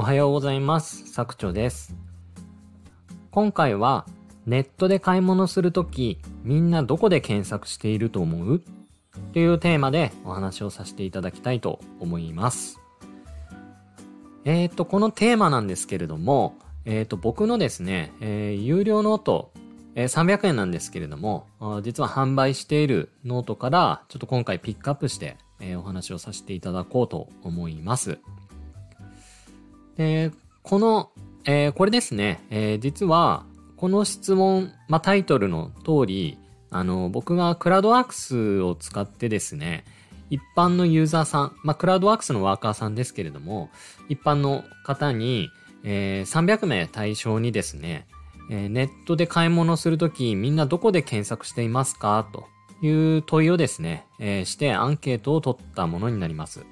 おはようございます。作長です。今回はネットで買い物するときみんなどこで検索していると思う？というテーマでお話をさせていただきたいと思います。えっ、と、このテーマなんですけれども、えっ、と、僕のですね、えー有料 note、え300円なんですけれども、実は販売しているノートから、ちょっと今回ピックアップして、えお話をさせていただこうと思います。で、この、えーこれですね、えー実は、この質問、まあ、タイトルの通り、あの、僕がクラウドワークスを使ってですね、一般のユーザーさん、まあ、クラウドワークスのワーカーさんですけれども、一般の方に、えー300名対象にですね、えーネットで買い物するとき、みんなどこで検索していますか？という問いをですね、えーしてアンケートを取ったものになります。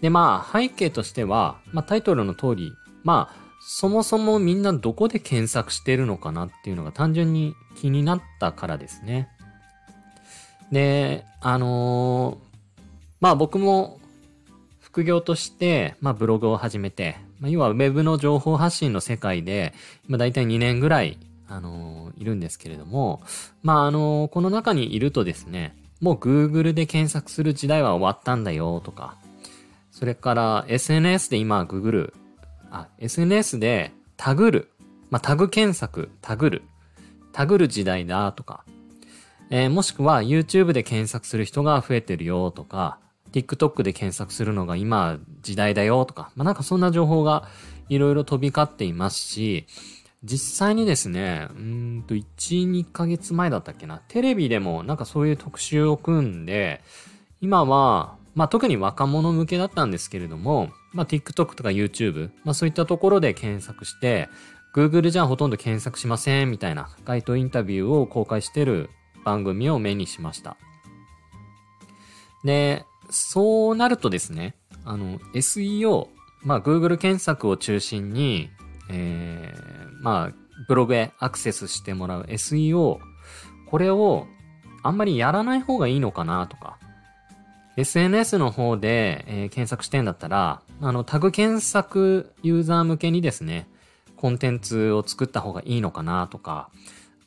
で、まあ、背景としては、まあ、タイトルの通り、まあ、そもそもみんなどこで検索してるのかなっていうのが単純に気になったからですね。で、あのーまあ僕も副業として、まあブログを始めて、まあ要はウェブの情報発信の世界で、今大体2年ぐらい、あのーいるんですけれども、まああのーこの中にいるとですね、もう Google で検索する時代は終わったんだよとか、それから SNS で今 Google、あ、SNS でタグる、まあタグ検索、タグる、タグる時代だとか、えーもしくは YouTube で検索する人が増えてるよとか、TikTok で検索するのが今時代だよとか、まあ、なんかそんな情報がいろいろ飛び交っていますし、実際にですね、うんと1、2ヶ月前だったっけな、テレビでもなんかそういう特集を組んで、今は、まあ特に若者向けだったんですけれども、まあ TikTok とか YouTube、まあそういったところで検索して、Google じゃほとんど検索しませんみたいな街頭インタビューを公開してる番組を目にしました。で、そうなるとですね、あの、SEO、まあ Google 検索を中心に、えー、まあ、ブログへアクセスしてもらう SEO、これをあんまりやらない方がいいのかなとか、SNS の方で、えー検索してんだったら、あの、タグ検索ユーザー向けにですね、コンテンツを作った方がいいのかなとか、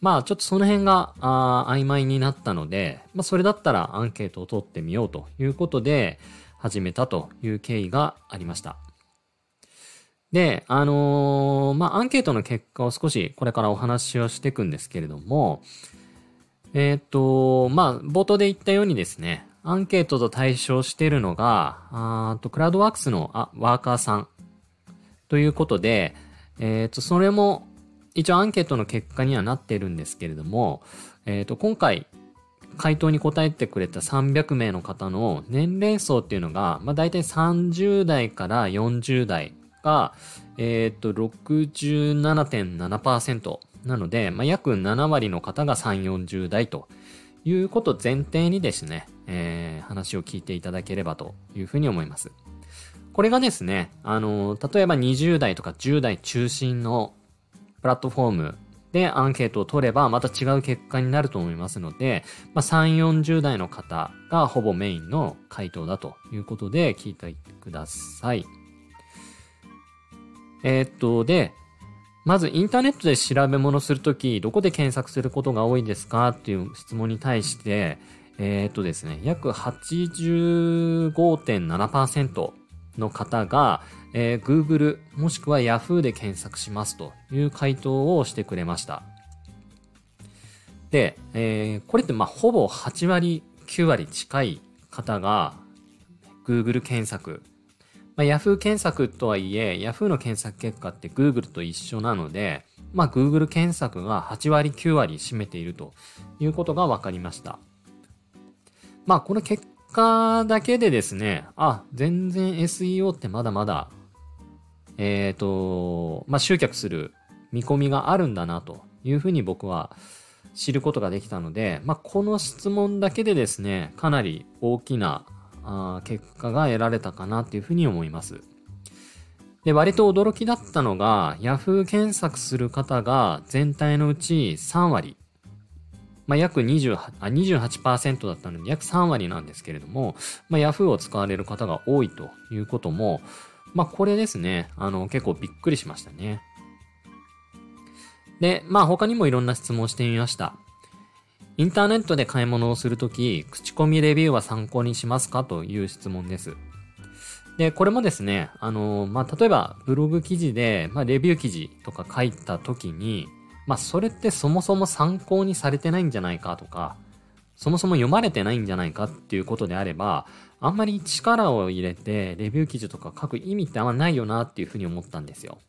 まあちょっとその辺があー曖昧になったので、まあそれだったらアンケートを取ってみようということで始めたという経緯がありました。で、あのーまあアンケートの結果を少しこれからお話をしていくんですけれども、えーっと、まあ冒頭で言ったようにですね、アンケートと対象しているのが、あとクラウドワークスのあワーカーさんということで、えっ、と、それも一応アンケートの結果にはなっているんですけれども、えっ、と、今回、回答に答えてくれた300名の方の年齢層っていうのが、まあ大体30代から40代が、えっ、と、67.7%なので、まあ約7割の方が3、40代ということ前提にですね、えー話を聞いていただければというふうに思います。これがですね、あの、例えば20代とか10代中心のプラットフォームでアンケートを取ればまた違う結果になると思いますので、まあ、3、40代の方がほぼメインの回答だということで聞いてください。えーっと、で、まずインターネットで調べ物するとき、どこで検索することが多いですかっていう質問に対して、えーっとですね、約85.7%の方が、えー Google もしくは Yahoo で検索しますという回答をしてくれました。で、えーこれってまあほぼ8割、9割近い方が Google 検索。まあ、Yahoo 検索とはいえ、Yahoo の検索結果って Google と一緒なので、まあ Google 検索が8割、9割占めているということが分かりました。まあこの結果だけでですね、あ、全然 SEO ってまだまだ、えっ、と、まあ集客する見込みがあるんだなというふうに僕は知ることができたので、まあこの質問だけでですね、かなり大きなあ結果が得られたかなっていうふうに思います。で、割と驚きだったのが、Yahoo 検索する方が全体のうち3割、まあ、約28、あ、28%だったので約3割なんですけれども、まあ、Yahoo を使われる方が多いということも、まあこれですね、あの結構びっくりしましたね。で、まあ他にもいろんな質問してみました。インターネットで買い物をするとき、口コミレビューは参考にしますか？という質問です。で、これもですね、あの、まあ、例えばブログ記事で、まあ、レビュー記事とか書いたときに、まあ、それってそもそも参考にされてないんじゃないかとか、そもそも読まれてないんじゃないかっていうことであれば、あんまり力を入れてレビュー記事とか書く意味ってあんまないよなっていうふうに思ったんですよ。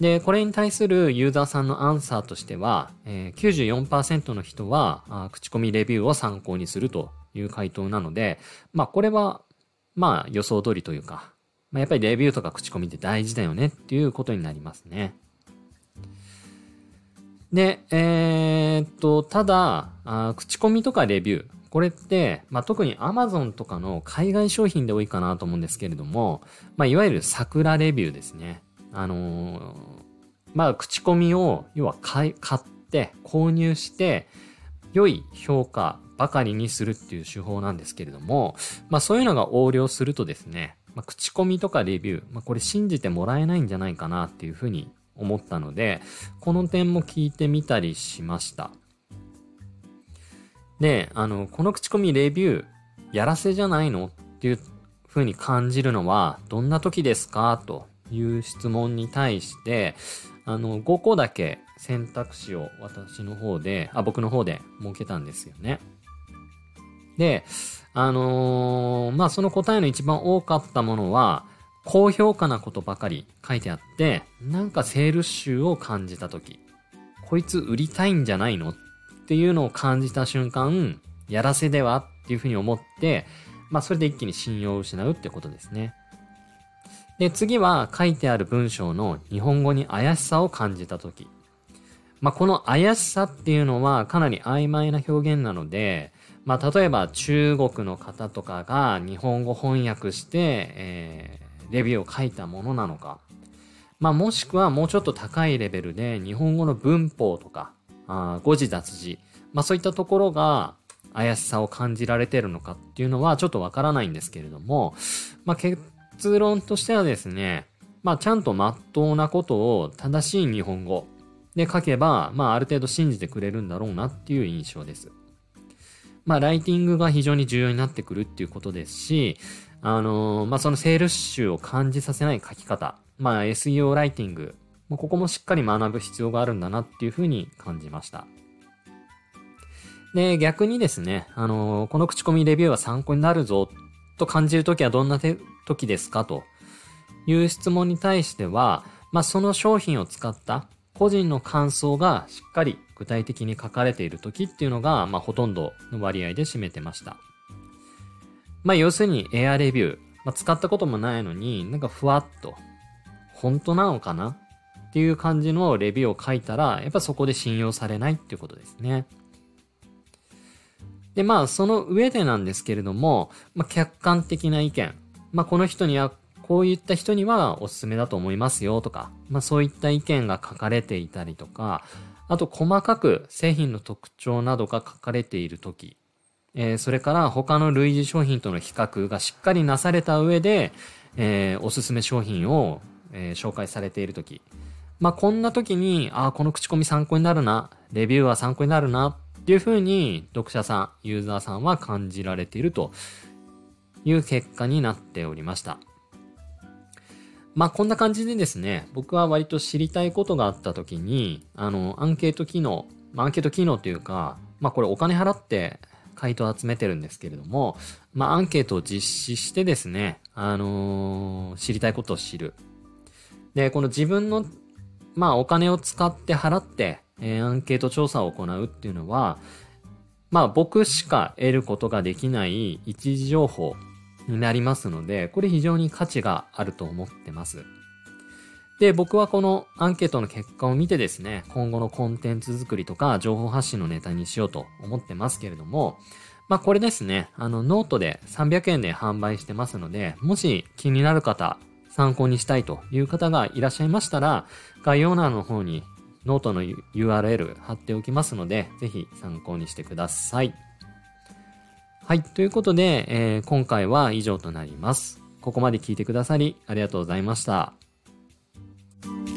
で、これに対するユーザーさんのアンサーとしては、えー、94%の人はあ口コミレビューを参考にするという回答なので、まあこれは、まあ予想通りというか、まあ、やっぱりレビューとか口コミって大事だよねっていうことになりますね。で、えー、っと、ただあ、口コミとかレビュー、これって、まあ、特に Amazon とかの海外商品で多いかなと思うんですけれども、まあ、いわゆる桜レビューですね。あのー、まあ、口コミを、要は買買って、購入して、良い評価ばかりにするっていう手法なんですけれども、まあ、そういうのが横領するとですね、まあ、口コミとかレビュー、まあ、これ信じてもらえないんじゃないかなっていうふうに思ったので、この点も聞いてみたりしました。で、あの、この口コミレビュー、やらせじゃないのっていうふうに感じるのは、どんな時ですか？という質問に対して、あの、5個だけ選択肢を私の方で、あ、僕の方で設けたんですよね。で、あのー、まあ、その答えの一番多かったものは、高評価なことばかり書いてあって、なんかセール集を感じたとき、こいつ売りたいんじゃないのっていうのを感じた瞬間、やらせではっていうふうに思って、まあそれで一気に信用を失うってことですね。で、次は書いてある文章の日本語に怪しさを感じたとき。まあこの怪しさっていうのはかなり曖昧な表現なので、まあ例えば中国の方とかが日本語翻訳して、えー、レビューを書いたものなのか。まあもしくはもうちょっと高いレベルで日本語の文法とか、あ誤字脱字、まあそういったところが怪しさを感じられてるのかっていうのはちょっとわからないんですけれども、まあ結論としてはですね、まあちゃんと真っ当なことを正しい日本語で書けば、まあある程度信じてくれるんだろうなっていう印象です。まあライティングが非常に重要になってくるっていうことですし、あのー、まあそのセールス集を感じさせない書き方、まあ SEO ライティング、ここもしっかり学ぶ必要があるんだなっていうふうに感じました。で、逆にですね、あのー、この口コミレビューは参考になるぞと感じるときはどんな時ですかという質問に対しては、まあ、その商品を使った個人の感想がしっかり具体的に書かれている時っていうのが、まあ、ほとんどの割合で占めてました。まあ、要するにエアレビュー、まあ、使ったこともないのになんかふわっと、本当なのかな？っていう感じのレビューを書いたら、やっぱそこで信用されないっていうことですね。で、まあ、その上でなんですけれども、まあ、客観的な意見。まあ、この人には、こういった人にはおすすめだと思いますよとか、まあ、そういった意見が書かれていたりとか、あと細かく製品の特徴などが書かれているとき、えー、それから他の類似商品との比較がしっかりなされた上で、えー、おすすめ商品を、えー、紹介されているとき、まあ、こんな時に、ああ、この口コミ参考になるな、レビューは参考になるな、っていうふうに読者さん、ユーザーさんは感じられているという結果になっておりました。まあこんな感じでですね、僕は割と知りたいことがあった時に、あの、アンケート機能、ま、アンケート機能というか、まあこれお金払って回答を集めてるんですけれども、まあアンケートを実施してですね、あのー、知りたいことを知る。で、この自分のまあお金を使って払って、えー、アンケート調査を行うっていうのは、まあ僕しか得ることができない一時情報になりますので、これ非常に価値があると思ってます。で、僕はこのアンケートの結果を見てですね、今後のコンテンツ作りとか情報発信のネタにしようと思ってますけれども、まあこれですね、あのノートで300円で販売してますので、もし気になる方、参考にしたいという方がいらっしゃいましたら、概要欄の方にノートの URL 貼っておきますので、ぜひ参考にしてください。はい。ということで、えー、今回は以上となります。ここまで聞いてくださりありがとうございました。Bye.